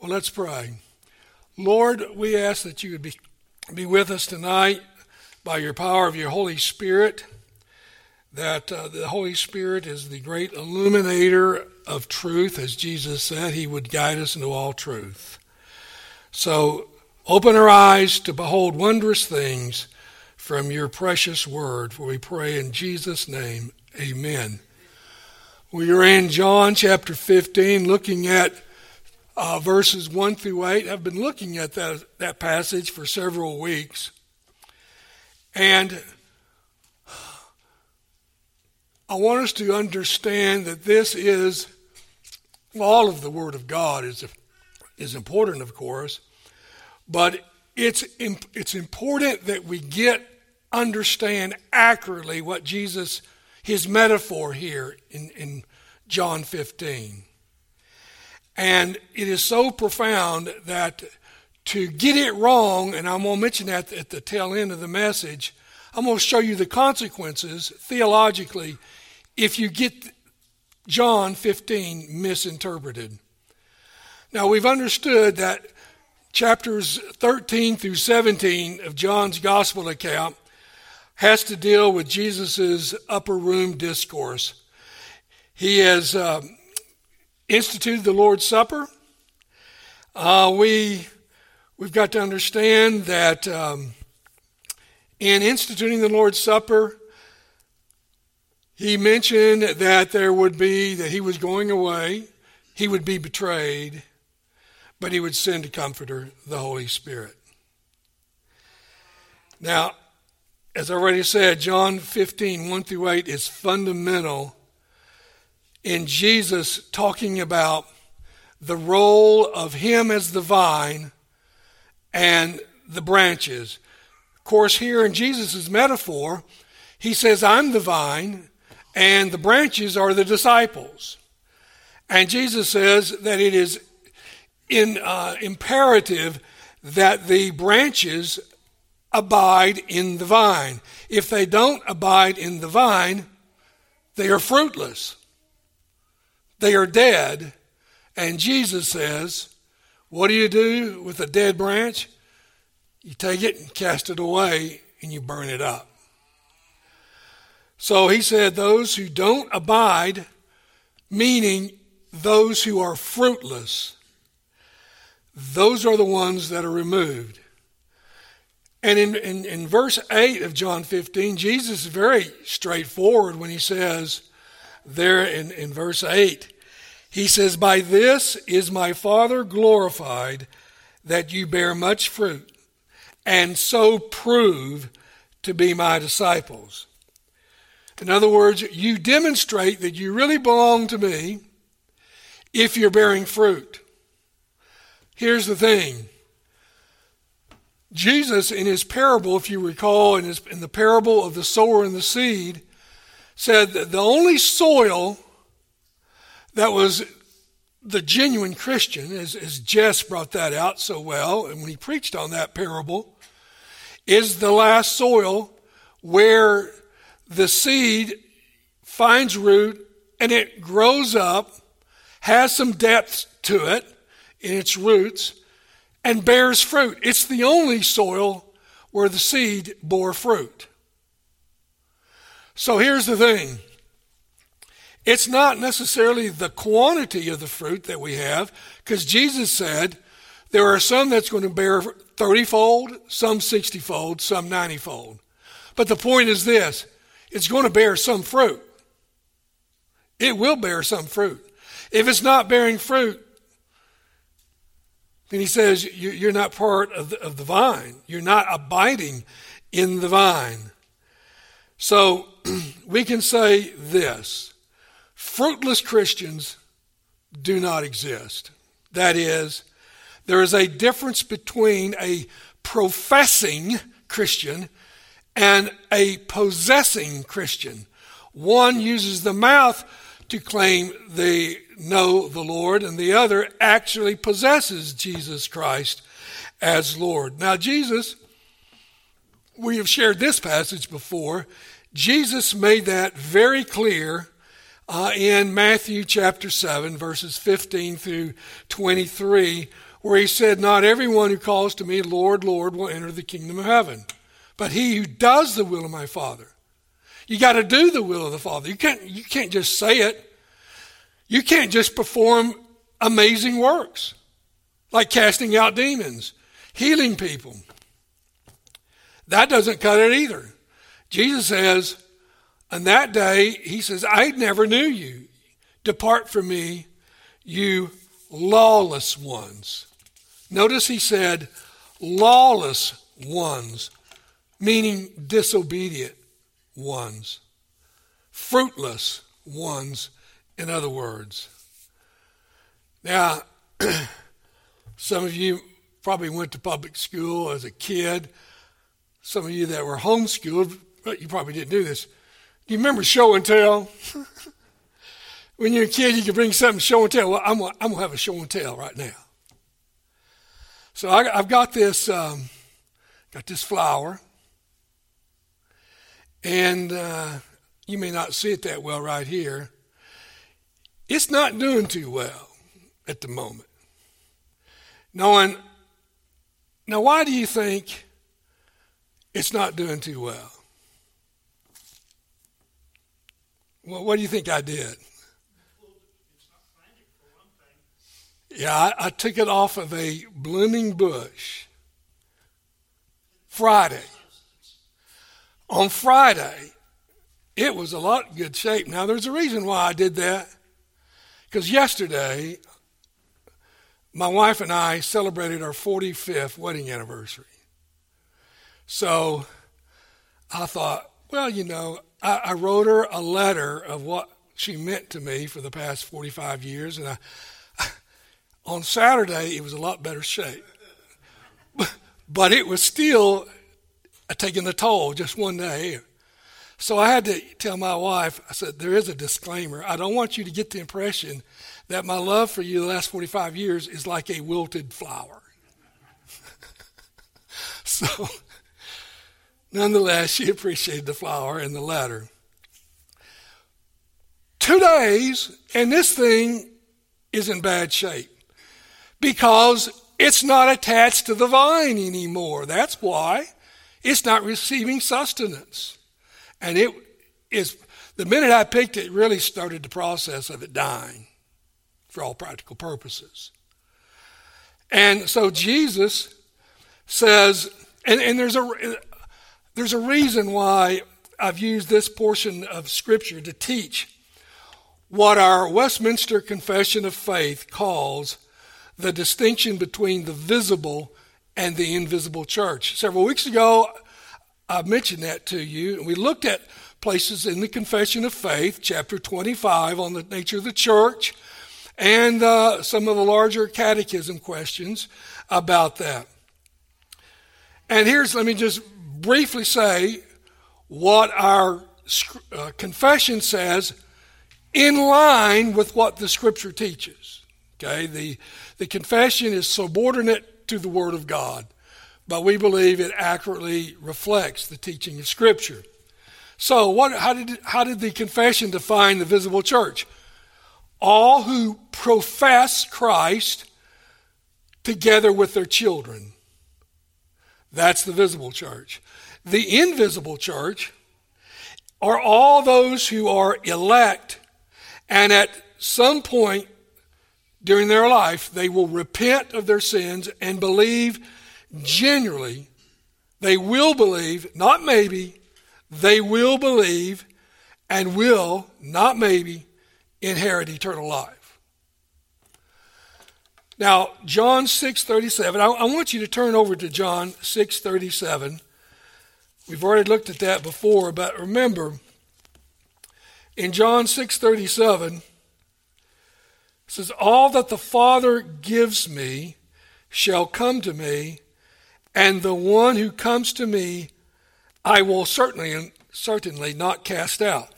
Well, let's pray. Lord, we ask that you would be, be with us tonight by your power of your Holy Spirit, that uh, the Holy Spirit is the great illuminator of truth, as Jesus said, he would guide us into all truth. So open our eyes to behold wondrous things from your precious word, for we pray in Jesus' name, amen. We are in John chapter 15, looking at uh, verses 1 through 8. I've been looking at that, that passage for several weeks. And I want us to understand that this is, all of the Word of God is, is important, of course, but it's, it's important that we get, understand accurately what Jesus, his metaphor here in, in John 15. And it is so profound that to get it wrong, and I'm going to mention that at the tail end of the message, I'm going to show you the consequences theologically if you get John 15 misinterpreted. Now, we've understood that chapters 13 through 17 of John's gospel account has to deal with Jesus' upper room discourse. He has um, instituted the Lord's Supper. Uh, we, we've got to understand that um, in instituting the Lord's Supper, he mentioned that there would be, that he was going away, he would be betrayed, but he would send a comforter, the Holy Spirit. Now, as I already said, John 15, 1 through 8 is fundamental in Jesus talking about the role of Him as the vine and the branches. Of course, here in Jesus' metaphor, He says, I'm the vine, and the branches are the disciples. And Jesus says that it is in, uh, imperative that the branches abide in the vine. If they don't abide in the vine, they are fruitless. They are dead. And Jesus says, What do you do with a dead branch? You take it and cast it away and you burn it up. So he said, Those who don't abide, meaning those who are fruitless, those are the ones that are removed. And in, in, in, verse 8 of John 15, Jesus is very straightforward when he says, there in, in verse 8. He says, By this is my Father glorified, that you bear much fruit, and so prove to be my disciples. In other words, you demonstrate that you really belong to me if you're bearing fruit. Here's the thing Jesus, in his parable, if you recall, in, his, in the parable of the sower and the seed, said that the only soil that was the genuine Christian, as, as Jess brought that out so well, and when he preached on that parable, is the last soil where the seed finds root and it grows up, has some depth to it in its roots, and bears fruit. It's the only soil where the seed bore fruit. So here's the thing it's not necessarily the quantity of the fruit that we have, because Jesus said there are some that's going to bear 30 fold, some 60 fold, some 90 fold. But the point is this it's going to bear some fruit. It will bear some fruit. If it's not bearing fruit, then he says you're not part of the, of the vine. You're not abiding in the vine. So we can say this fruitless Christians do not exist. That is, there is a difference between a professing Christian and a possessing Christian. One uses the mouth to claim they know the Lord, and the other actually possesses Jesus Christ as Lord. Now, Jesus we have shared this passage before. Jesus made that very clear uh, in Matthew chapter 7, verses 15 through 23, where he said, Not everyone who calls to me, Lord, Lord, will enter the kingdom of heaven, but he who does the will of my Father. You got to do the will of the Father. You can't, you can't just say it. You can't just perform amazing works like casting out demons, healing people. That doesn't cut it either. Jesus says, on that day, he says, I never knew you. Depart from me, you lawless ones. Notice he said, lawless ones, meaning disobedient ones, fruitless ones, in other words. Now, some of you probably went to public school as a kid. Some of you that were homeschooled, you probably didn't do this. Do you remember show and tell? when you're a kid, you could bring something show and tell. Well, I'm gonna, I'm gonna have a show and tell right now. So I, have got this, um, got this flower, and uh, you may not see it that well right here. It's not doing too well at the moment. Knowing, now why do you think it's not doing too well? Well, what do you think I did? Yeah, I, I took it off of a blooming bush Friday. On Friday, it was a lot good shape. Now, there's a reason why I did that. Because yesterday, my wife and I celebrated our 45th wedding anniversary. So I thought, well, you know, I, I wrote her a letter of what she meant to me for the past 45 years, and I, on Saturday it was a lot better shape. But it was still taking the toll just one day. So I had to tell my wife, I said, there is a disclaimer. I don't want you to get the impression that my love for you the last 45 years is like a wilted flower. so Nonetheless, she appreciated the flower and the letter. Two days, and this thing is in bad shape because it's not attached to the vine anymore. That's why it's not receiving sustenance. And it is, the minute I picked it, really started the process of it dying for all practical purposes. And so Jesus says, and, and there's a, there's a reason why I've used this portion of Scripture to teach what our Westminster Confession of Faith calls the distinction between the visible and the invisible church. Several weeks ago, I mentioned that to you, and we looked at places in the Confession of Faith, chapter 25, on the nature of the church, and uh, some of the larger catechism questions about that. And here's, let me just briefly say what our uh, confession says in line with what the scripture teaches. Okay, the, the confession is subordinate to the Word of God, but we believe it accurately reflects the teaching of Scripture. So, what, how, did, how did the confession define the visible church? All who profess Christ together with their children. That's the visible church. The invisible church are all those who are elect, and at some point during their life, they will repent of their sins and believe genuinely. They will believe, not maybe, they will believe and will, not maybe, inherit eternal life. Now, John 6:37, I, I want you to turn over to John 6:37. We've already looked at that before, but remember, in John 6:37, it says, "All that the Father gives me shall come to me, and the one who comes to me I will certainly certainly not cast out."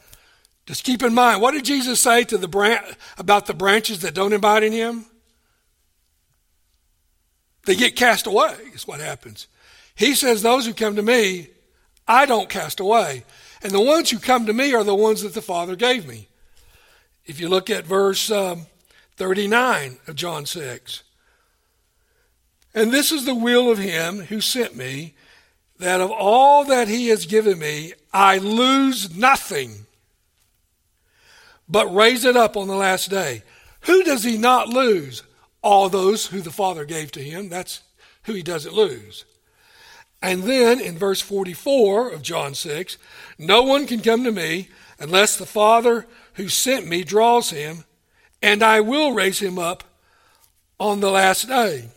Just keep in mind, what did Jesus say to the branch about the branches that don't abide in him? They get cast away, is what happens. He says, Those who come to me, I don't cast away. And the ones who come to me are the ones that the Father gave me. If you look at verse um, 39 of John 6, And this is the will of him who sent me, that of all that he has given me, I lose nothing, but raise it up on the last day. Who does he not lose? All those who the Father gave to him. That's who he doesn't lose. And then in verse 44 of John 6, no one can come to me unless the Father who sent me draws him, and I will raise him up on the last day.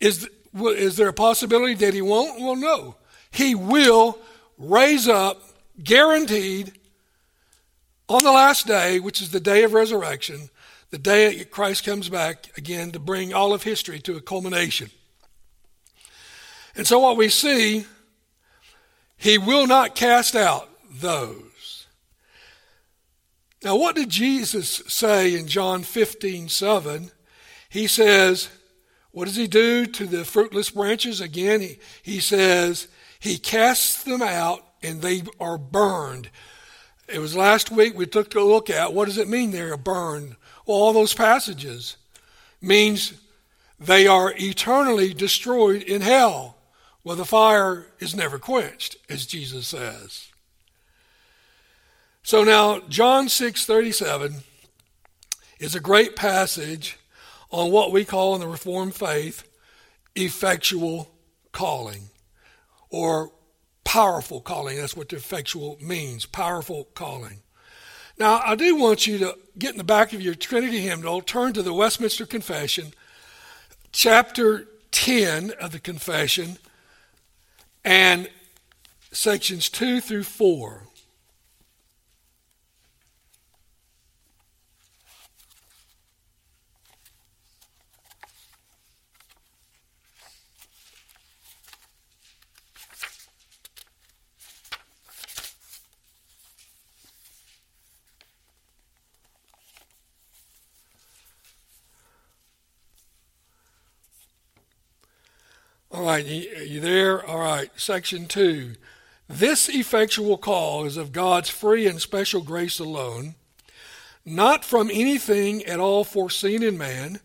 Is, is there a possibility that he won't? Well, no. He will raise up, guaranteed, on the last day, which is the day of resurrection, the day Christ comes back again to bring all of history to a culmination. And so, what we see, he will not cast out those. Now, what did Jesus say in John 15 7? He says, What does he do to the fruitless branches? Again, he, he says, He casts them out and they are burned. It was last week we took a look at what does it mean they are burned? All those passages means they are eternally destroyed in hell. where the fire is never quenched, as Jesus says. So now, John 6:37 is a great passage on what we call in the Reformed faith effectual calling or powerful calling. That's what the effectual means, powerful calling. Now, I do want you to get in the back of your Trinity hymnal, turn to the Westminster Confession, chapter 10 of the Confession, and sections 2 through 4. All right, you there? All right, section two. This effectual call is of God's free and special grace alone, not from anything at all foreseen in man,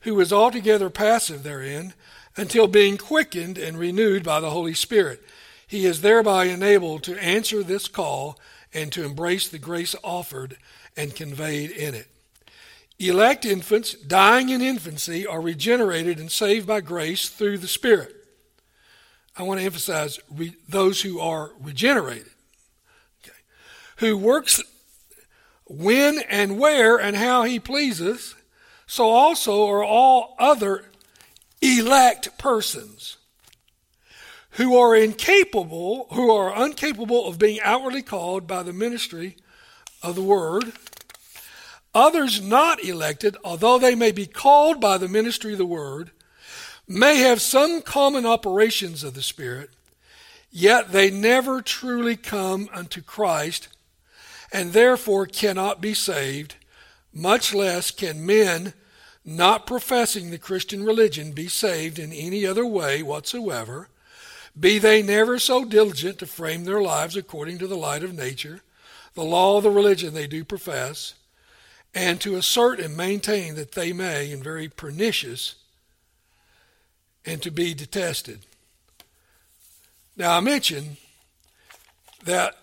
who is altogether passive therein, until being quickened and renewed by the Holy Spirit, he is thereby enabled to answer this call and to embrace the grace offered and conveyed in it. Elect infants dying in infancy are regenerated and saved by grace through the Spirit. I want to emphasize re- those who are regenerated, okay, who works when and where and how he pleases, so also are all other elect persons who are incapable, who are incapable of being outwardly called by the ministry of the word. Others not elected, although they may be called by the ministry of the word, may have some common operations of the Spirit, yet they never truly come unto Christ, and therefore cannot be saved, much less can men not professing the Christian religion be saved in any other way whatsoever, be they never so diligent to frame their lives according to the light of nature, the law of the religion they do profess, and to assert and maintain that they may, and very pernicious and to be detested. Now, I mentioned that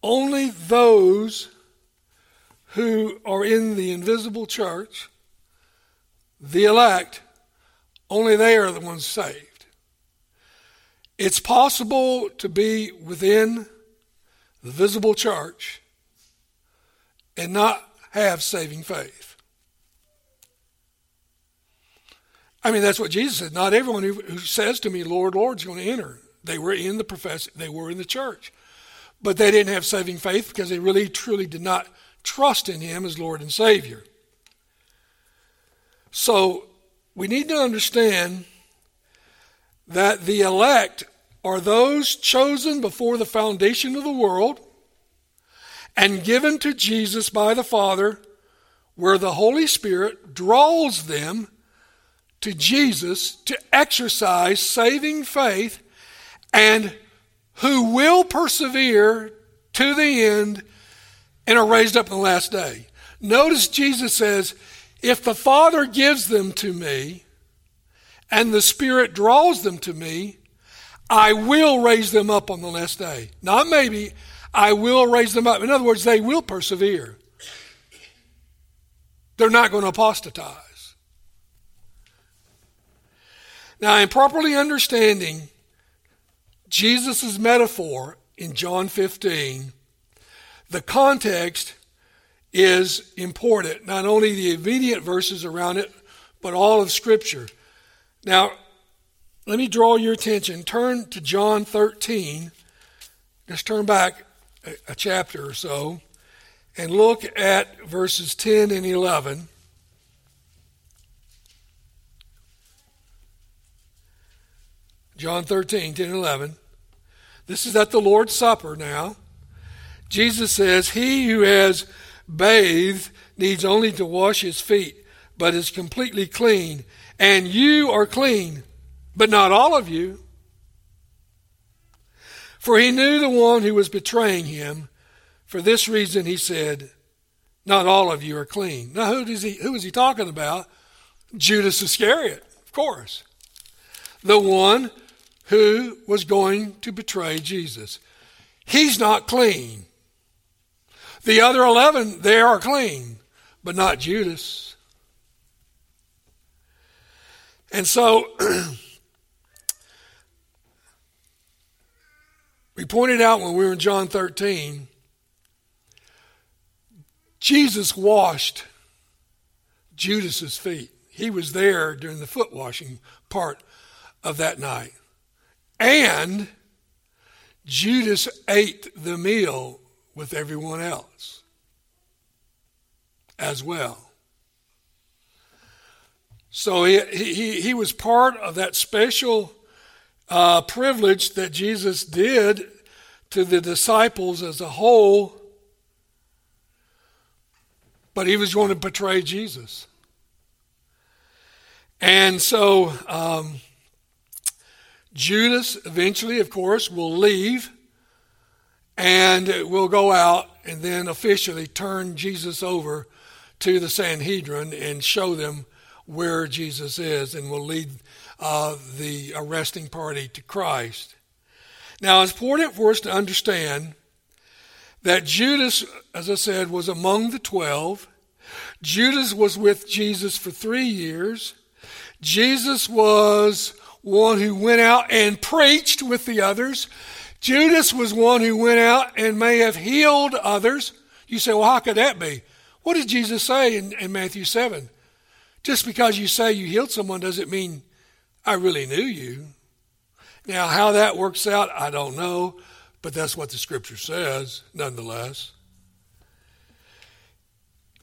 only those who are in the invisible church, the elect, only they are the ones saved. It's possible to be within the visible church and not have saving faith. I mean, that's what Jesus said. Not everyone who, who says to me, Lord, Lord, is going to enter. They were in the profess, they were in the church. But they didn't have saving faith because they really, truly did not trust in Him as Lord and Savior. So we need to understand that the elect are those chosen before the foundation of the world and given to Jesus by the Father, where the Holy Spirit draws them to Jesus to exercise saving faith and who will persevere to the end and are raised up in the last day. Notice Jesus says, If the Father gives them to me and the Spirit draws them to me, I will raise them up on the last day. Not maybe, I will raise them up. In other words, they will persevere. They're not going to apostatize. Now, in properly understanding Jesus' metaphor in John 15, the context is important. Not only the immediate verses around it, but all of Scripture. Now, let me draw your attention. Turn to John 13. Just turn back a, chapter or so and look at verses 10 and 11. John 13, 10 and 11. This is at the Lord's Supper now. Jesus says, He who has bathed needs only to wash his feet, but is completely clean. And you are clean, but not all of you. For he knew the one who was betraying him. For this reason, he said, Not all of you are clean. Now, who, does he, who is he talking about? Judas Iscariot, of course. The one who was going to betray Jesus. He's not clean. The other 11, they are clean, but not Judas. And so we pointed out when we were in John 13, Jesus washed Judas's feet. He was there during the foot washing part of that night. And Judas ate the meal with everyone else as well. So he, he, he was part of that special uh, privilege that Jesus did to the disciples as a whole, but he was going to betray Jesus. And so um, Judas eventually, of course, will leave and will go out and then officially turn Jesus over to the Sanhedrin and show them where Jesus is and will lead uh, the arresting party to Christ. Now, it's important for us to understand that Judas, as I said, was among the twelve. Judas was with Jesus for three years. Jesus was one who went out and preached with the others. Judas was one who went out and may have healed others. You say, well, how could that be? What did Jesus say in, in Matthew 7? Just because you say you healed someone doesn't mean I really knew you. Now, how that works out, I don't know, but that's what the scripture says, nonetheless.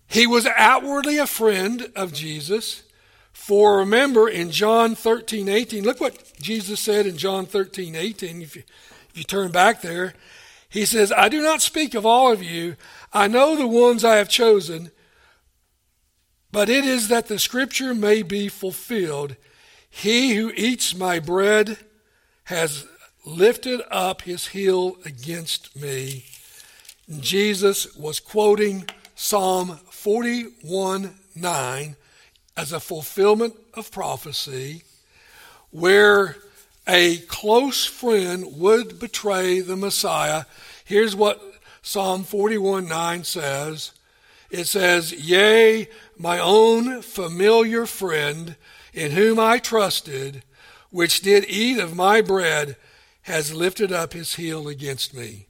He was outwardly a friend of Jesus. For remember in John 13, 18, look what Jesus said in John 13, 18. If you, if you turn back there, he says, I do not speak of all of you. I know the ones I have chosen, but it is that the scripture may be fulfilled. He who eats my bread has lifted up his heel against me. Jesus was quoting Psalm 41 9 as a fulfillment of prophecy where a close friend would betray the Messiah. Here's what Psalm 41 9 says it says, Yea, my own familiar friend, in whom I trusted, which did eat of my bread, has lifted up his heel against me.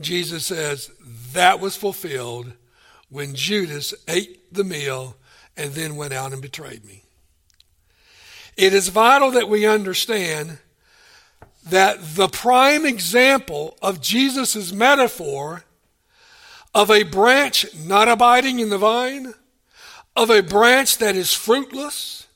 Jesus says that was fulfilled when Judas ate the meal and then went out and betrayed me. It is vital that we understand that the prime example of Jesus' metaphor of a branch not abiding in the vine, of a branch that is fruitless,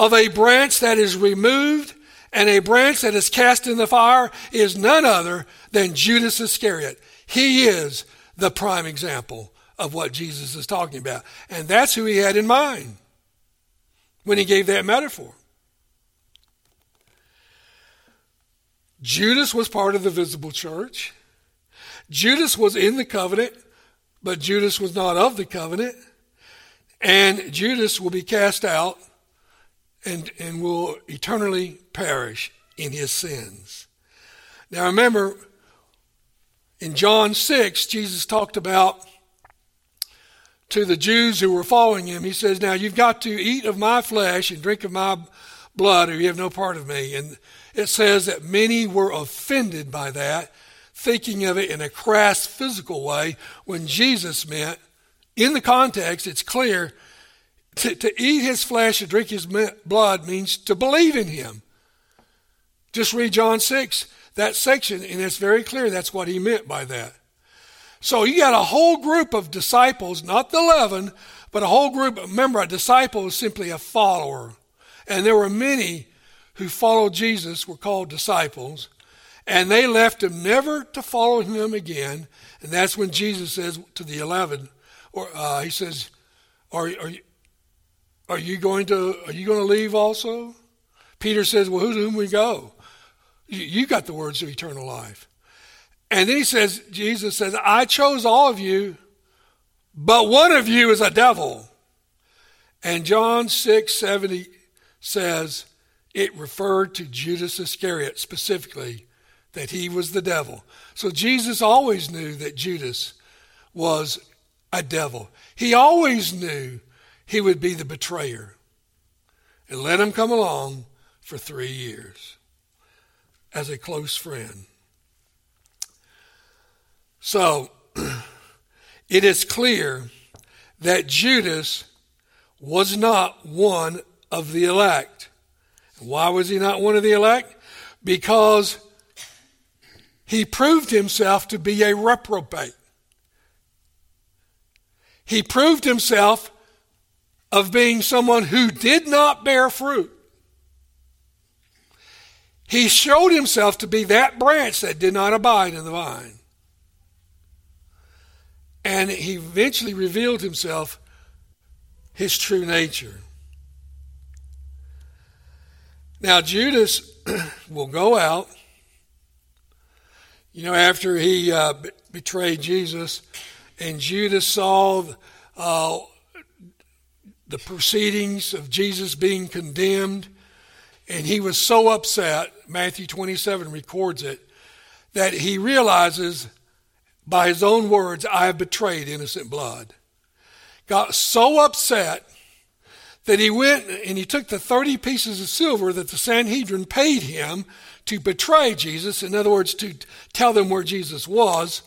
of a branch that is removed, and a branch that is cast in the fire is none other than Judas Iscariot. He is the prime example of what Jesus is talking about. And that's who he had in mind when he gave that metaphor. Judas was part of the visible church. Judas was in the covenant, but Judas was not of the covenant. and Judas will be cast out and, and will eternally perish in his sins. Now remember, in John 6, Jesus talked about to the Jews who were following him, he says, Now you've got to eat of my flesh and drink of my blood, or you have no part of me. And it says that many were offended by that, thinking of it in a crass physical way, when Jesus meant, in the context, it's clear, to, to eat his flesh and drink his blood means to believe in him. Just read John 6, that section, and it's very clear that's what he meant by that. So you got a whole group of disciples, not the 11, but a whole group. Remember, a disciple is simply a follower. And there were many who followed Jesus were called disciples. And they left him never to follow him again. And that's when Jesus says to the 11, or uh, he says, are, are, you, are you going to are you going to leave also? Peter says, Well, who to whom we go? You, you got the words of eternal life. And then he says, Jesus says, I chose all of you, but one of you is a devil. And John 6 70 says it referred to Judas Iscariot specifically, that he was the devil. So Jesus always knew that Judas was a devil. He always knew he would be the betrayer. And let him come along for three years as a close friend. So, it is clear that Judas was not one of the elect. Why was he not one of the elect? Because he proved himself to be a reprobate. He proved himself of being someone who did not bear fruit. He showed himself to be that branch that did not abide in the vine. And he eventually revealed himself his true nature. Now, Judas will go out, you know, after he uh, betrayed Jesus, and Judas saw uh, the proceedings of Jesus being condemned, and he was so upset, Matthew 27 records it, that he realizes by his own words, I have betrayed innocent blood. Got so upset that he went and he took the 30 pieces of silver that the Sanhedrin paid him to betray Jesus, in other words, to tell them where Jesus was.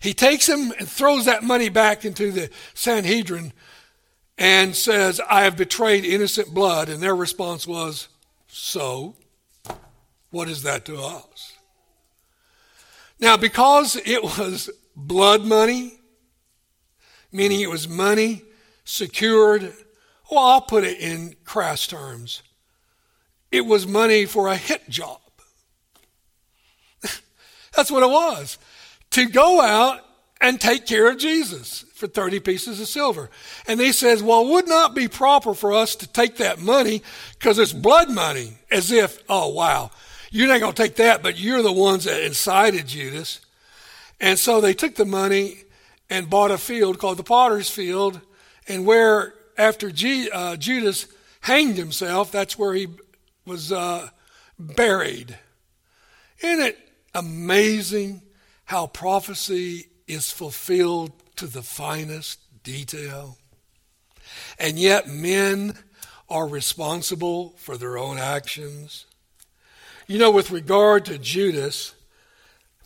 He takes them and throws that money back into the Sanhedrin and says, I have betrayed innocent blood. And their response was, So, what is that to us? Now, because it was blood money, meaning it was money secured, well, I'll put it in crass terms. It was money for a hit job. That's what it was. To go out and take care of Jesus for 30 pieces of silver. And he says, well, it would not be proper for us to take that money because it's blood money, as if, oh, wow, you're not going to take that, but you're the ones that incited Judas. And so they took the money and bought a field called the Potter's Field, and where after G, uh, Judas hanged himself, that's where he was uh, buried. Isn't it amazing how prophecy is fulfilled to the finest detail? And yet men are responsible for their own actions. You know, with regard to Judas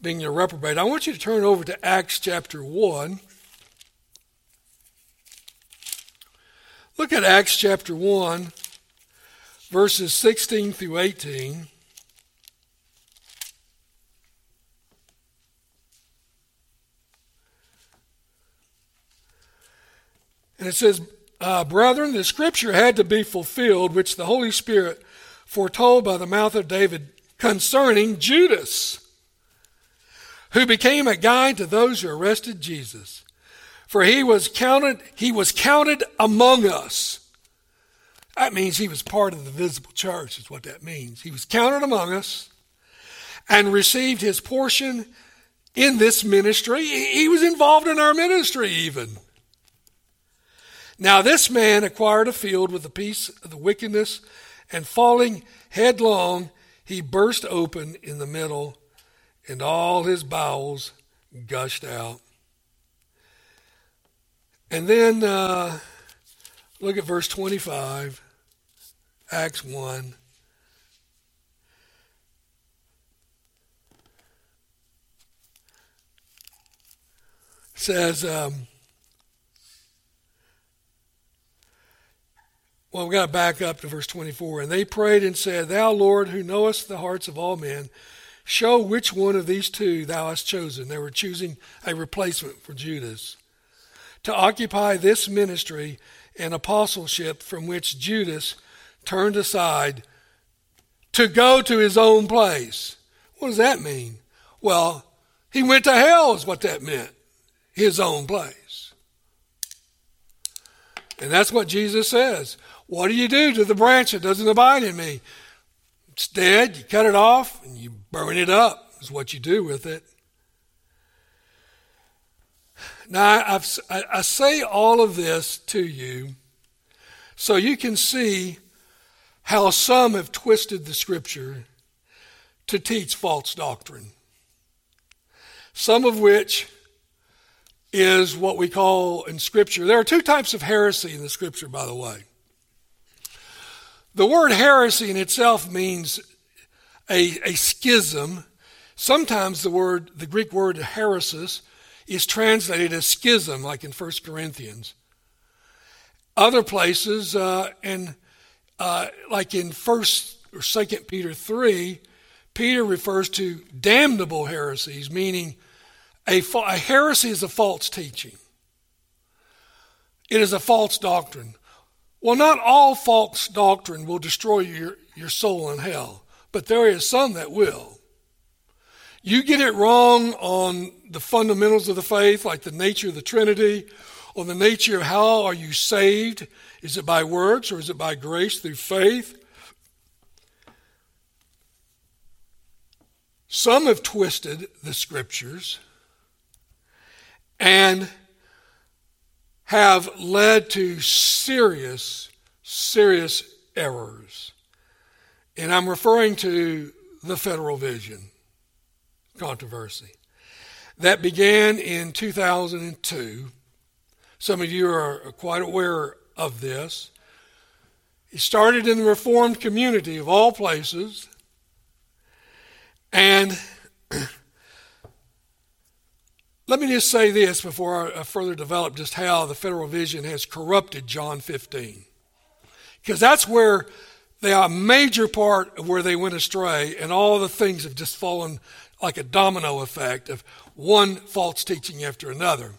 being a reprobate, I want you to turn over to Acts chapter 1. Look at Acts chapter 1, verses 16 through 18. And it says, uh, Brethren, the scripture had to be fulfilled, which the Holy Spirit foretold by the mouth of David concerning Judas, who became a guide to those who arrested Jesus. For he was counted, he was counted among us. That means he was part of the visible church, is what that means. He was counted among us and received his portion in this ministry. He was involved in our ministry, even. Now this man acquired a field with a piece of the wickedness, and falling headlong, he burst open in the middle, and all his bowels gushed out. And then uh, look at verse 25, Acts 1. says, um, well, we've got to back up to verse 24. And they prayed and said, Thou, Lord, who knowest the hearts of all men, show which one of these two thou hast chosen. They were choosing a replacement for Judas to occupy this ministry and apostleship from which Judas turned aside to go to his own place. What does that mean? Well, he went to hell, is what that meant his own place. And that's what Jesus says. What do you do to the branch that doesn't abide in me? It's dead, you cut it off, and you burn it up, is what you do with it. Now, I've, i say all of this to you so you can see how some have twisted the scripture to teach false doctrine. Some of which is what we call in Scripture. There are two types of heresy in the Scripture, by the way. The word heresy in itself means a, a schism. Sometimes the word, the Greek word heresis, is translated as schism, like in 1 Corinthians. Other places, uh, and uh, like in 1st or 2nd Peter 3, Peter refers to damnable heresies, meaning a, a heresy is a false teaching. It is a false doctrine. Well, not all false doctrine will destroy your, your soul in hell, but there is some that will. You get it wrong on the fundamentals of the faith, like the nature of the Trinity, or the nature of how are you saved. Is it by works or is it by grace through faith? Some have twisted the scriptures and have led to serious, serious errors. And I'm referring to the federal vision controversy that began in 2002. Some of you are quite aware of this. It started in the Reformed community of all places. And Let me just say this before I further develop just how the federal vision has corrupted John 15. Because that's where they are a major part of where they went astray, and all the things have just fallen like a domino effect of one false teaching after another.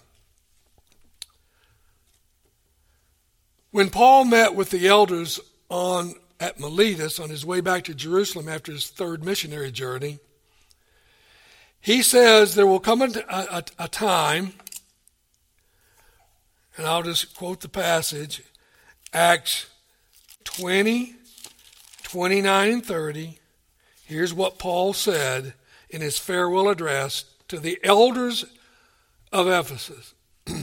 When Paul met with the elders on at Miletus on his way back to Jerusalem after his third missionary journey, he says there will come a, a, a time, and I'll just quote the passage Acts 20, 29, and 30. Here's what Paul said in his farewell address to the elders of Ephesus.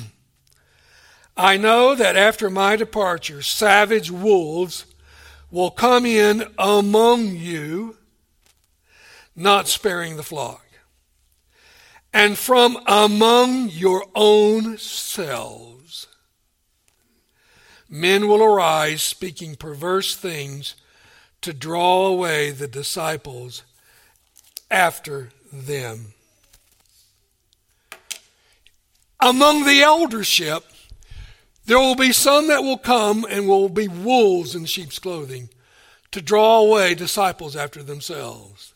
I know that after my departure, savage wolves will come in among you, not sparing the flock and from among your own selves men will arise speaking perverse things to draw away the disciples after them. Among the eldership, there will be some that will come and will be wolves in sheep's clothing to draw away disciples after themselves.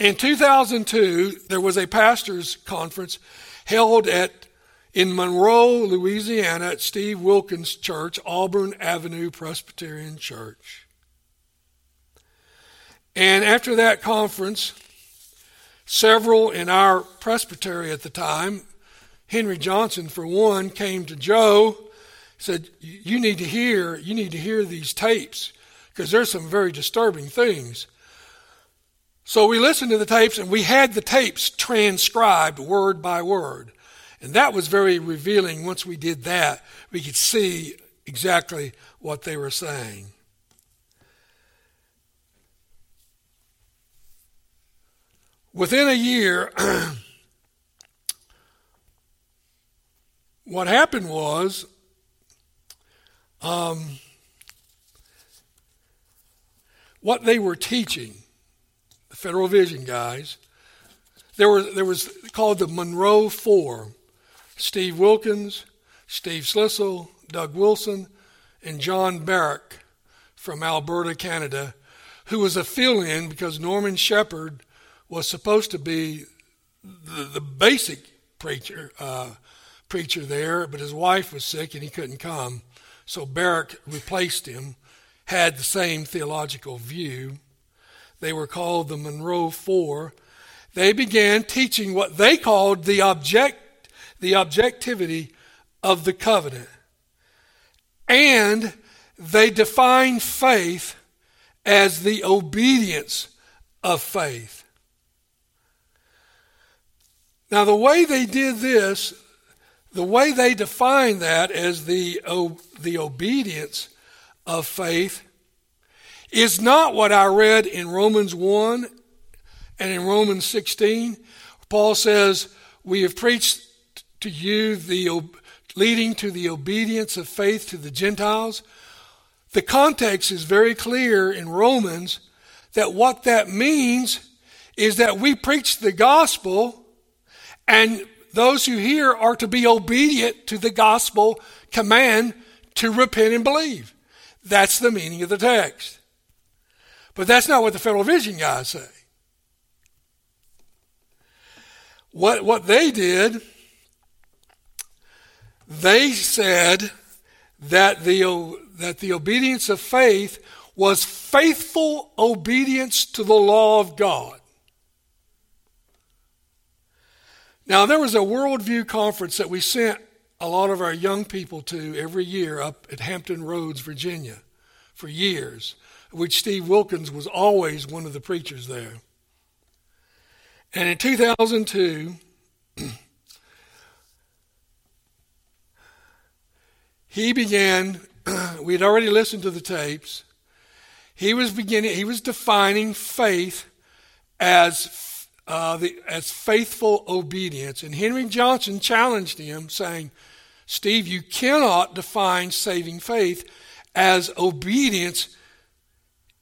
In 2002, there was a pastors' conference held at in Monroe, Louisiana, at Steve Wilkins Church, Auburn Avenue Presbyterian Church. And after that conference, several in our presbytery at the time, Henry Johnson for one, came to Joe, said, "You need to hear, you need to hear these tapes because there's some very disturbing things." So we listened to the tapes and we had the tapes transcribed word by word. And that was very revealing. Once we did that, we could see exactly what they were saying. Within a year, what happened was um, what they were teaching, Federal Vision guys, there was, there was called the Monroe Four. Steve Wilkins, Steve Schlissel, Doug Wilson, and John Barach from Alberta, Canada, who was a fill in because Norman Shepherd was supposed to be the, the basic preacher, uh, preacher there, but his wife was sick and he couldn't come. So Barach replaced him, had the same theological view. They were called the Monroe Four. They began teaching what they called the object the objectivity of the covenant. And they define faith as the obedience of faith. Now, the way they did this, the way they define that as the, the obedience of faith, is not what I read in Romans 1 and in Romans 16. Paul says, We have preached to you the leading to the obedience of faith to the Gentiles. The context is very clear in Romans that what that means is that we preach the gospel and those who hear are to be obedient to the gospel command to repent and believe. That's the meaning of the text. But that's not what the Federal Vision guys say. What, what they did they said that the, that the obedience of faith was faithful obedience to the law of God. Now, there was a worldview conference that we sent a lot of our young people to every year up at Hampton Roads, Virginia, for years, which Steve Wilkins was always one of the preachers there. And in 2002, he began, we had already listened to the tapes. He was beginning, he was defining faith as, uh, the, as faithful obedience. And Henry Johnson challenged him, saying, Steve, you cannot define saving faith as obedience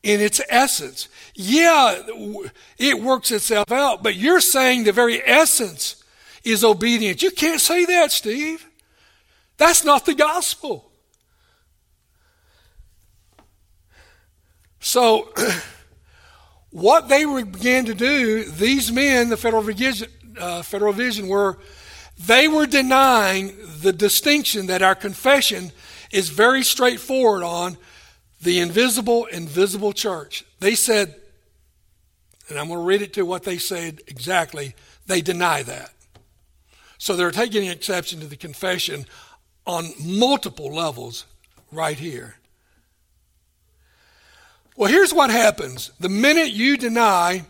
in its essence. Yeah, it works itself out, but you're saying the very essence is obedience. You can't say that, Steve. That's not the gospel. So, what they began to do, these men, the Federal Vision, uh, Federal Vision, were they were denying the distinction that our confession is very straightforward on the invisible invisible church. They said, and I'm going to read it to what they said exactly, they deny that. So they're taking exception to the confession on multiple levels right here. Well, here's what happens the minute you deny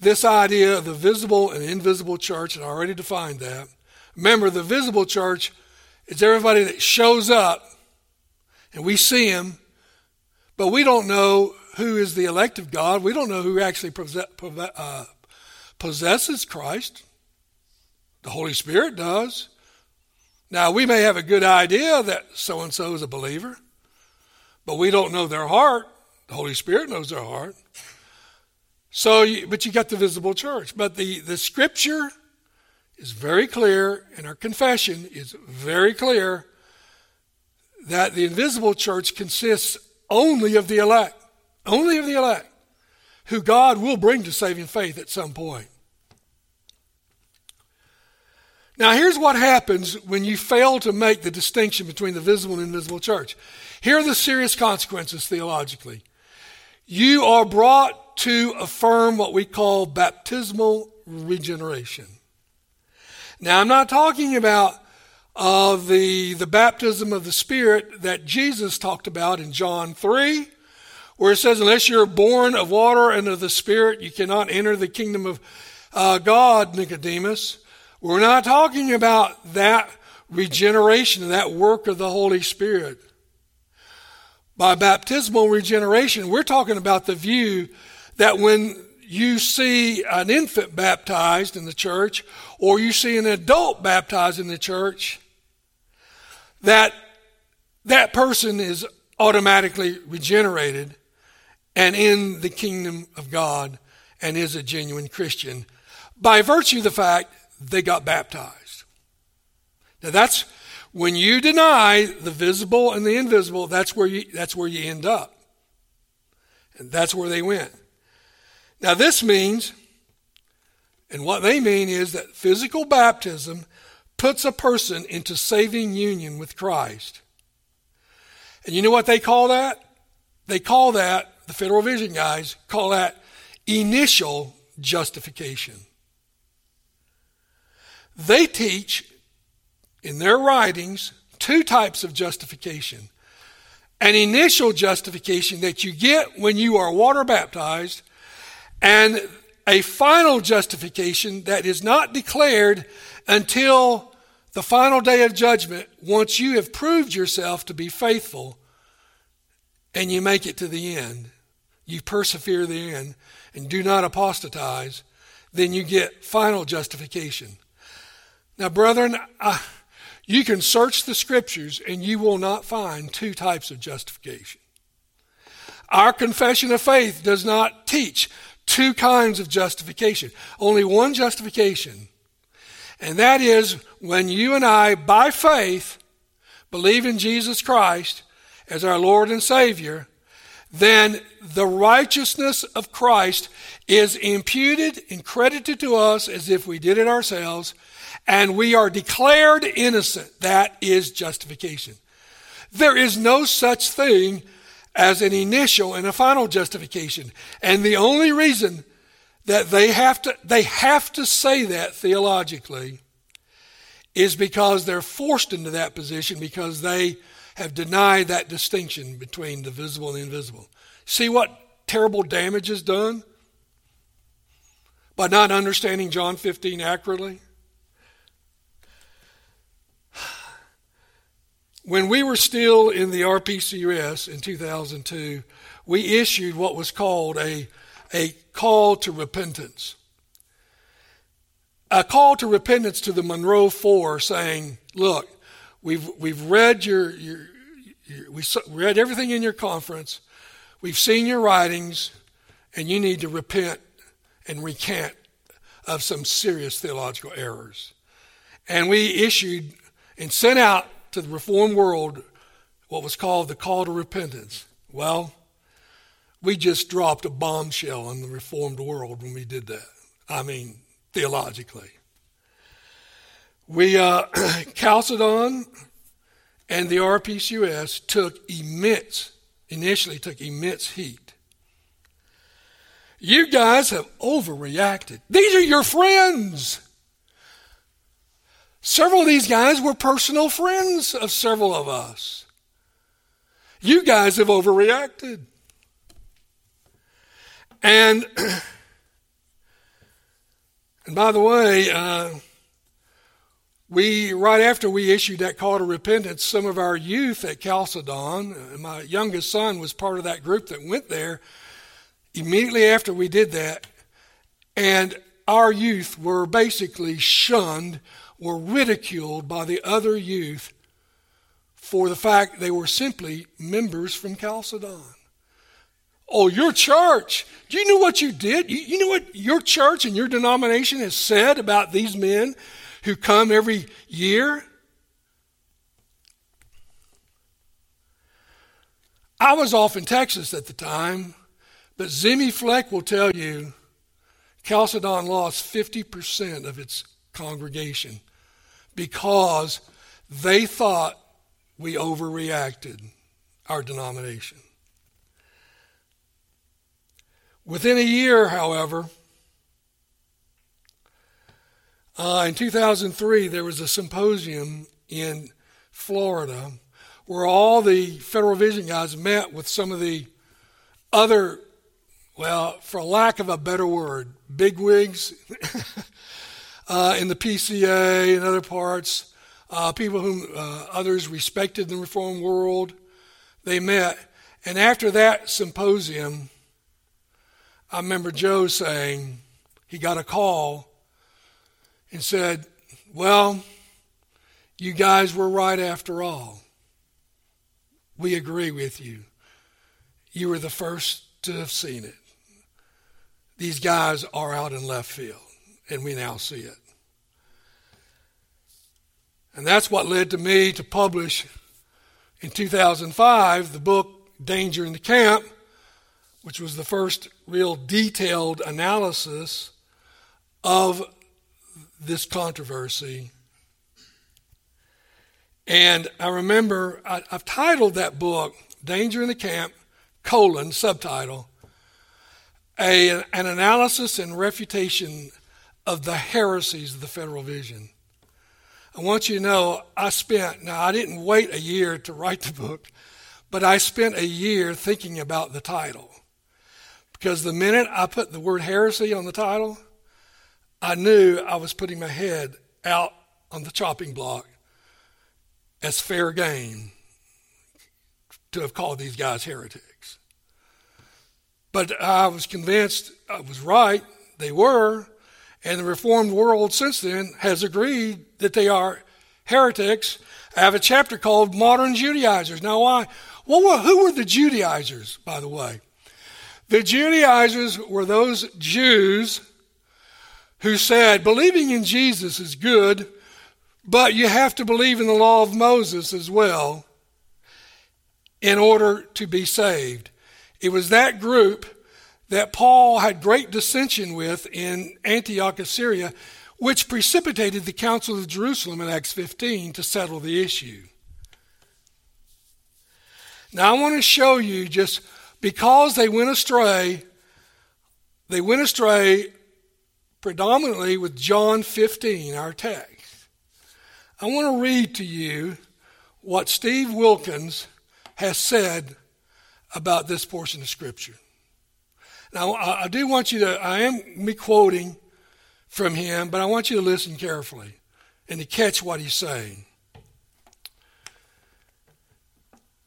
this idea of the visible and invisible church, and I already defined that. Remember, the visible church is everybody that shows up and we see him, but we don't know who is the elect of God. We don't know who actually uh, possesses Christ. The Holy Spirit does. Now, we may have a good idea that so and so is a believer, but we don't know their heart. The Holy Spirit knows their heart. So, but you got the visible church. But the, the scripture is very clear, and our confession is very clear that the invisible church consists only of the elect, only of the elect, who God will bring to saving faith at some point. Now, here's what happens when you fail to make the distinction between the visible and invisible church. Here are the serious consequences theologically. You are brought to affirm what we call baptismal regeneration. Now, I'm not talking about uh, the, the baptism of the Spirit that Jesus talked about in John 3, where it says, Unless you're born of water and of the Spirit, you cannot enter the kingdom of uh, God, Nicodemus. We're not talking about that regeneration, that work of the Holy Spirit. By baptismal regeneration, we're talking about the view that when you see an infant baptized in the church or you see an adult baptized in the church, that that person is automatically regenerated and in the kingdom of God and is a genuine Christian by virtue of the fact they got baptized. Now that's when you deny the visible and the invisible, that's where you that's where you end up. And that's where they went. Now this means and what they mean is that physical baptism puts a person into saving union with Christ. And you know what they call that? They call that, the Federal Vision guys call that initial justification. They teach in their writings two types of justification an initial justification that you get when you are water baptized, and a final justification that is not declared until the final day of judgment once you have proved yourself to be faithful and you make it to the end. You persevere the end and do not apostatize, then you get final justification. Now, brethren, uh, you can search the scriptures and you will not find two types of justification. Our confession of faith does not teach two kinds of justification, only one justification. And that is when you and I, by faith, believe in Jesus Christ as our Lord and Savior, then the righteousness of Christ is imputed and credited to us as if we did it ourselves, and we are declared innocent. That is justification. There is no such thing as an initial and a final justification. And the only reason that they have to, they have to say that theologically is because they're forced into that position because they have denied that distinction between the visible and the invisible. See what terrible damage is done by not understanding John 15 accurately? When we were still in the RPCUS in 2002, we issued what was called a, a call to repentance. A call to repentance to the Monroe Four saying, look, we've, we've read your, your, your we read everything in your conference. We've seen your writings, and you need to repent and recant of some serious theological errors. And we issued and sent out to the reformed world what was called the call to repentance. Well, we just dropped a bombshell on the reformed world when we did that. I mean, theologically. We, uh, Chalcedon and the RPCUS took immense, initially took immense heat. You guys have overreacted. These are your friends. Several of these guys were personal friends of several of us. You guys have overreacted. And, and by the way, uh, we right after we issued that call to repentance, some of our youth at Chalcedon, uh, my youngest son was part of that group that went there. Immediately after we did that, and our youth were basically shunned were ridiculed by the other youth for the fact they were simply members from Chalcedon. Oh, your church. Do you know what you did? You, you know what your church and your denomination has said about these men who come every year? I was off in Texas at the time, but Zimmy Fleck will tell you Chalcedon lost 50% of its congregation because they thought we overreacted, our denomination. Within a year, however, uh, in 2003, there was a symposium in Florida where all the Federal Vision guys met with some of the other, well, for lack of a better word, bigwigs uh, in the PCA and other parts, uh, people whom uh, others respected in the Reformed world. They met. And after that symposium, I remember Joe saying he got a call and said, Well, you guys were right after all. We agree with you. You were the first to have seen it. These guys are out in left field, and we now see it. And that's what led to me to publish in 2005 the book Danger in the Camp, which was the first real detailed analysis of this controversy. And I remember I, have titled that book Danger in the Camp, colon, subtitle, a, an analysis and refutation of the heresies of the federal vision. I want you to know I spent, now I didn't wait a year to write the book, but I spent a year thinking about the title. Because the minute I put the word heresy on the title, I knew I was putting my head out on the chopping block as fair game to have called these guys heretics. But I was convinced I was right, they were, and the Reformed world since then has agreed that they are heretics. I have a chapter called Modern Judaizers. Now, why? Well, who were the Judaizers, by the way? The Judaizers were those Jews who said, believing in Jesus is good, but you have to believe in the law of Moses as well in order to be saved. It was that group that Paul had great dissension with in Antioch of Syria, which precipitated the Council of Jerusalem in Acts 15 to settle the issue. Now, I want to show you just because they went astray, they went astray predominantly with John 15, our text. I want to read to you what Steve Wilkins has said about this portion of Scripture. Now, I, do want you to, I am me quoting from him, but I want you to listen carefully and to catch what he's saying.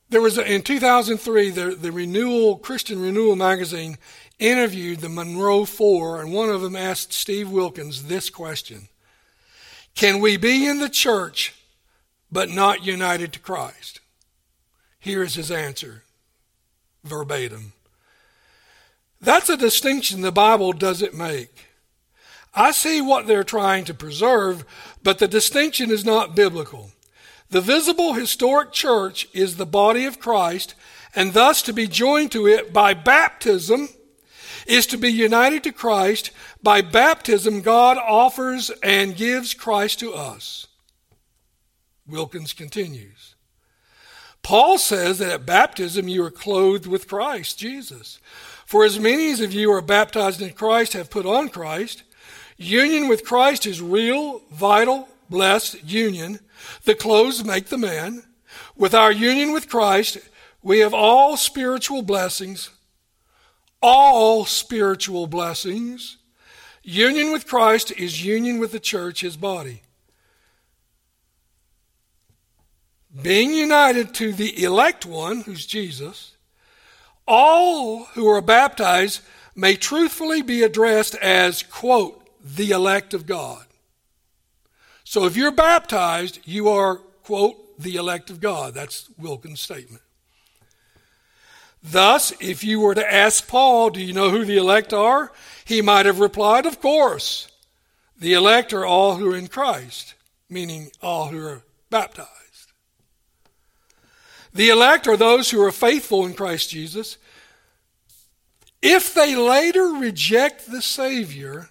There was a, in 2003 the, the Renewal Christian Renewal magazine interviewed the Monroe Four, and one of them asked Steve Wilkins this question: Can we be in the church but not united to Christ? Here is his answer, verbatim. That's a distinction the Bible doesn't make. I see what they're trying to preserve, but the distinction is not biblical. The visible historic church is the body of Christ, and thus to be joined to it by baptism is to be united to Christ. By baptism, God offers and gives Christ to us. Wilkins continues. Paul says that at baptism you are clothed with Christ Jesus. For as many as of you are baptized in Christ have put on Christ. Union with Christ is real, vital, blessed union. The clothes make the man. With our union with Christ, we have all spiritual blessings. All spiritual blessings. Union with Christ is union with the church, his body. Being united to the elect one, who's Jesus, all who are baptized may truthfully be addressed as, quote, the elect of God. So if you're baptized, you are, quote, the elect of God. That's Wilkins' statement. Thus, if you were to ask Paul, do you know who the elect are? He might have replied, of course. The elect are all who are in Christ, meaning all who are baptized. The elect are those who are faithful in Christ Jesus. If they later reject the Savior,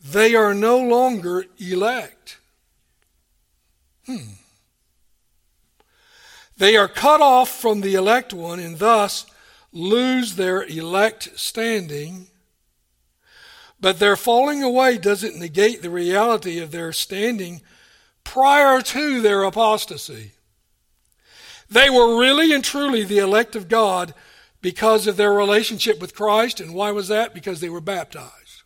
they are no longer elect. Hmm. They are cut off from the elect one and thus lose their elect standing. But their falling away doesn't negate the reality of their standing prior to their apostasy. They were really and truly the elect of God because of their relationship with Christ. And why was that? Because they were baptized.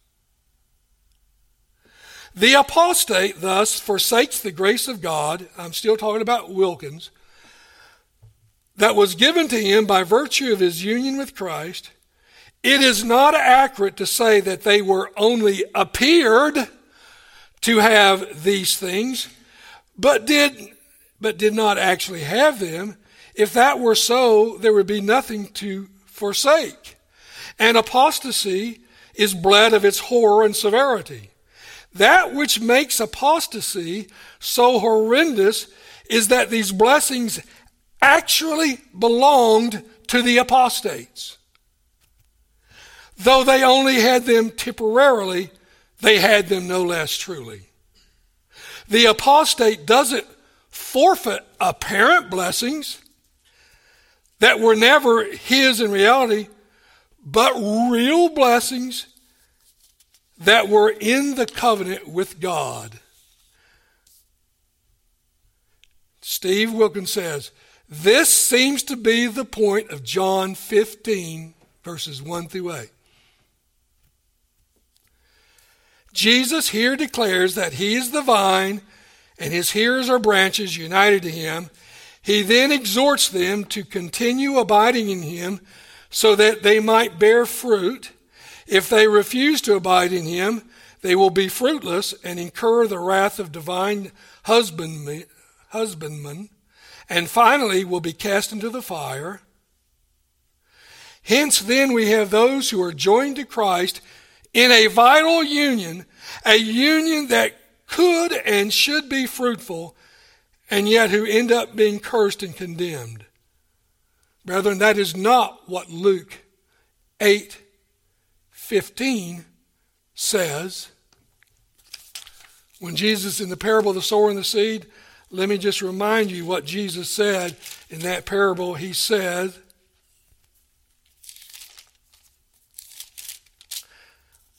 The apostate thus forsakes the grace of God. I'm still talking about Wilkins. That was given to him by virtue of his union with Christ. It is not accurate to say that they were only appeared to have these things, but did, but did not actually have them. If that were so, there would be nothing to forsake. And apostasy is bled of its horror and severity. That which makes apostasy so horrendous is that these blessings actually belonged to the apostates. Though they only had them temporarily, they had them no less truly. The apostate doesn't forfeit apparent blessings that were never his in reality, but real blessings that were in the covenant with God. Steve Wilkins says, This seems to be the point of John 15, verses 1 through 8. Jesus here declares that he is the vine and his hearers are branches united to him. He then exhorts them to continue abiding in him so that they might bear fruit. If they refuse to abide in him, they will be fruitless and incur the wrath of divine husbandmen, and finally will be cast into the fire. Hence, then, we have those who are joined to Christ in a vital union, a union that could and should be fruitful, and yet who end up being cursed and condemned. Brethren, that is not what Luke 8 15 says. When Jesus, in the parable of the sower and the seed, let me just remind you what Jesus said in that parable. He said,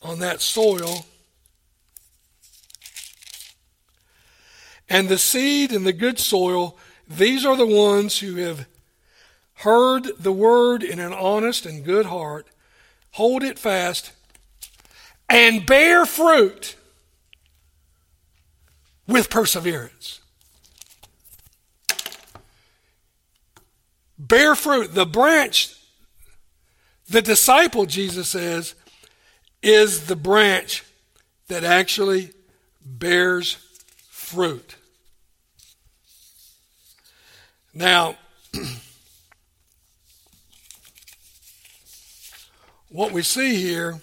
on that soil, and the seed and the good soil, these are the ones who have heard the word in an honest and good heart, hold it fast, and bear fruit with perseverance. Bear fruit. The branch, the disciple, Jesus says, is the branch that actually bears fruit. Now, what we see here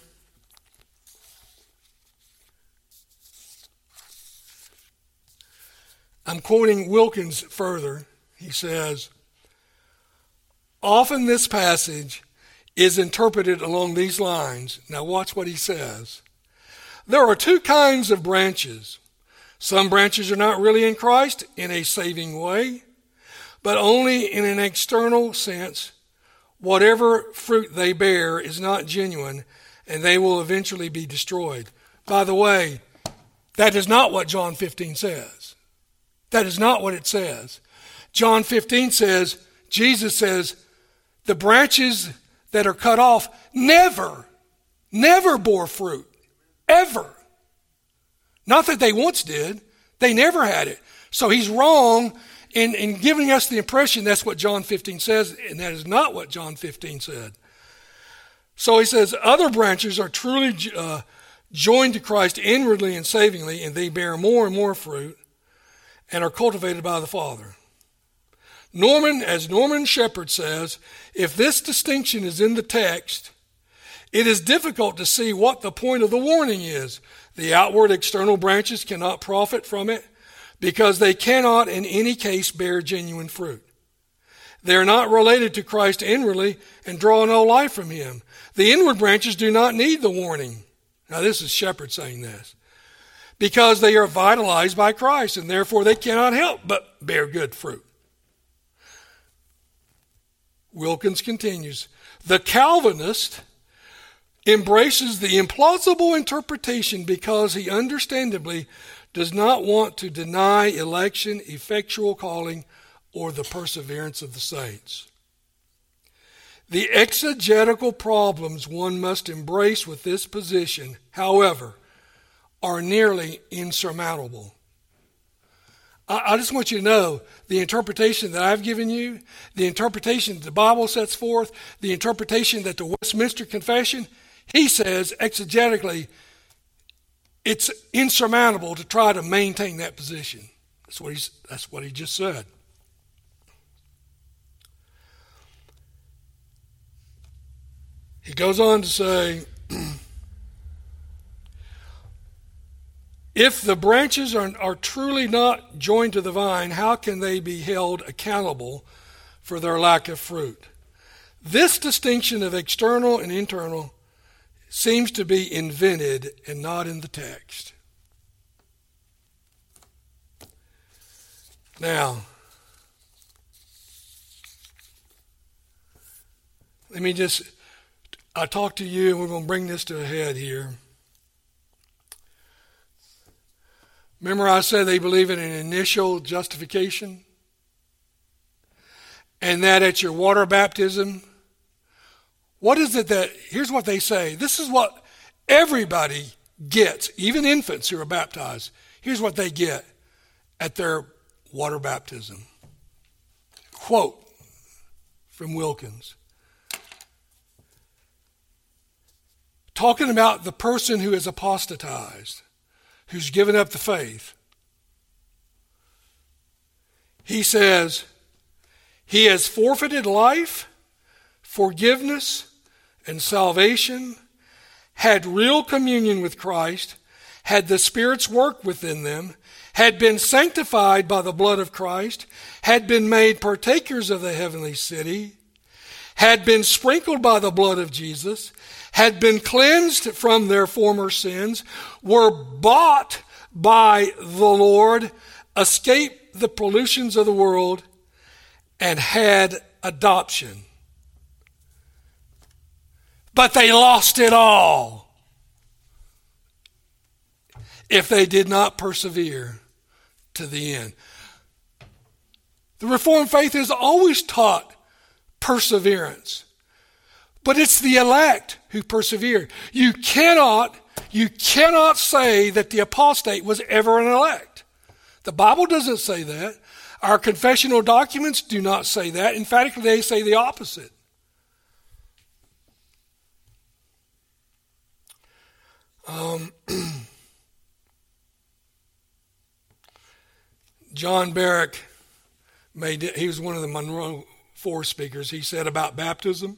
I'm quoting Wilkins further. He says, Often this passage is interpreted along these lines. Now, watch what he says. There are two kinds of branches. Some branches are not really in Christ in a saving way, but only in an external sense Whatever fruit they bear is not genuine, and they will eventually be destroyed. By the way, that is not what John 15 says. That is not what it says. John 15 says, Jesus says, the branches that are cut off never, never bore fruit. Ever. Not that they once did, they never had it. So he's wrong in, in giving us the impression that's what John 15 says, and that is not what John 15 said. So he says, other branches are truly uh, joined to Christ inwardly and savingly, and they bear more and more fruit and are cultivated by the Father. Norman, as Norman Shepherd says, if this distinction is in the text, it is difficult to see what the point of the warning is. The outward external branches cannot profit from it because they cannot in any case bear genuine fruit. They are not related to Christ inwardly and draw no life from him. The inward branches do not need the warning. Now, this is Shepherd saying this. Because they are vitalized by Christ, and therefore they cannot help but bear good fruit. Wilkins continues The Calvinist embraces the implausible interpretation because he understandably does not want to deny election, effectual calling, or the perseverance of the saints. The exegetical problems one must embrace with this position, however, are nearly insurmountable. I, I just want you to know the interpretation that I've given you, the interpretation the Bible sets forth, the interpretation that the Westminster Confession, he says exegetically, it's insurmountable to try to maintain that position. That's what, he's, that's what he just said. He goes on to say, If the branches are, are truly not joined to the vine, how can they be held accountable for their lack of fruit? This distinction of external and internal seems to be invented and not in the text. Now, let me just, I talk to you, and we're going to bring this to a head here. Remember, I said they believe in an initial justification? And that at your water baptism, what is it that, here's what they say. This is what everybody gets, even infants who are baptized. Here's what they get at their water baptism. Quote from Wilkins. Talking about the person who is apostatized who's given up the faith. He says, He has forfeited life, forgiveness, and salvation, had real communion with Christ, had the Spirit's work within them, had been sanctified by the blood of Christ, had been made partakers of the heavenly city, had been sprinkled by the blood of Jesus, had been cleansed from their former sins, were bought by the Lord, escaped the pollutions of the world, and had adoption. But they lost it all if they did not persevere to the end. The Reformed faith has always taught perseverance. But it's the elect who persevere. You cannot, you cannot say that the apostate was ever an elect. The Bible doesn't say that. Our confessional documents do not say that. Fact, they say the opposite. Um, John Barach made it, he was one of the Monroe Four speakers. He said about baptism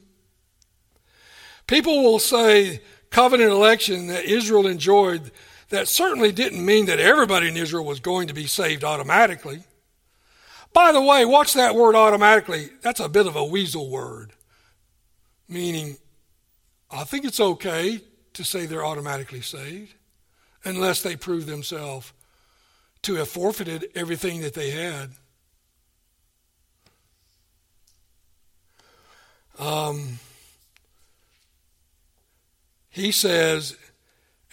People will say covenant election that Israel enjoyed, that certainly didn't mean that everybody in Israel was going to be saved automatically. By the way, watch that word automatically. That's a bit of a weasel word, meaning I think it's okay to say they're automatically saved unless they prove themselves to have forfeited everything that they had. Um, he says,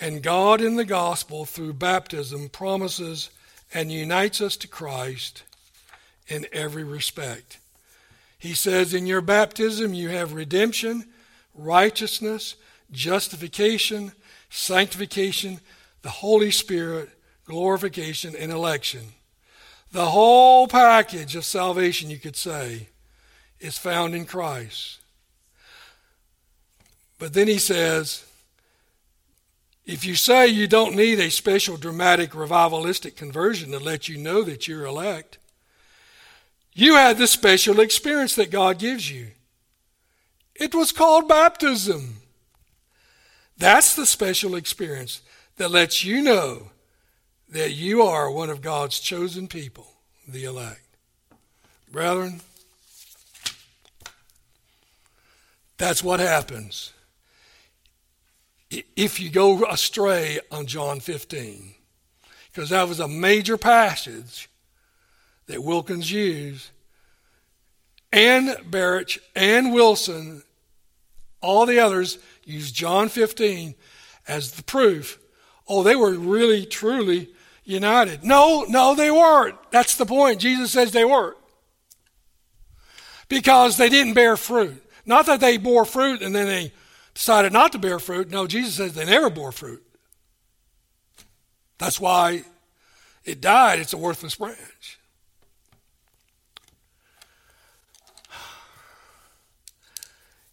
and God in the gospel through baptism promises and unites us to Christ in every respect. He says, in your baptism, you have redemption, righteousness, justification, sanctification, the Holy Spirit, glorification, and election. The whole package of salvation, you could say, is found in Christ. But then he says, if you say you don't need a special dramatic revivalistic conversion to let you know that you're elect, you had the special experience that God gives you. It was called baptism. That's the special experience that lets you know that you are one of God's chosen people, the elect. Brethren, that's what happens if you go astray on John 15, because that was a major passage that Wilkins used, and Barrett and Wilson, all the others used John 15 as the proof. Oh, they were really, truly united. No, no, they weren't. That's the point. Jesus says they weren't. Because they didn't bear fruit. Not that they bore fruit and then they decided not to bear fruit. No, Jesus says they never bore fruit. That's why it died. It's a worthless branch.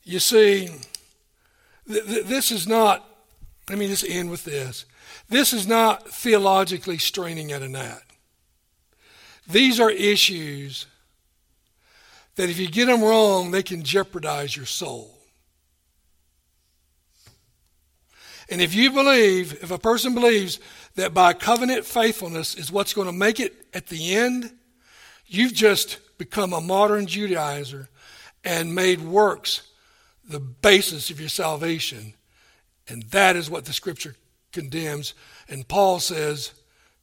You see, th- th- this is not, let me just end with this. This is not theologically straining at a gnat. These are issues that if you get them wrong, they can jeopardize your soul. And if you believe, if a person believes that by covenant faithfulness is what's going to make it at the end, you've just become a modern Judaizer and made works the basis of your salvation. And that is what the scripture condemns. And Paul says,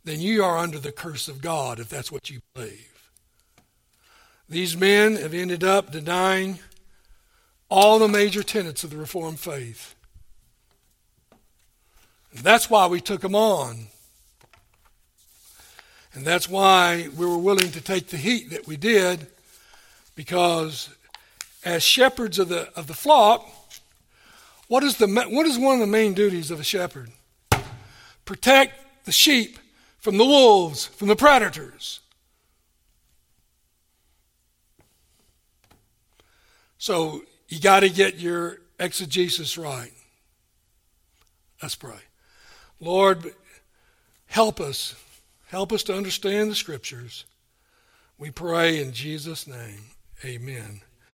then you are under the curse of God if that's what you believe. These men have ended up denying all the major tenets of the Reformed faith. And that's why we took them on. And that's why we were willing to take the heat that we did, because as shepherds of the, of the flock, what is, the, what is one of the main duties of a shepherd? Protect the sheep from the wolves, from the predators. So you got to get your exegesis right. Let's pray. Lord, help us. Help us to understand the scriptures. We pray in Jesus' name. Amen.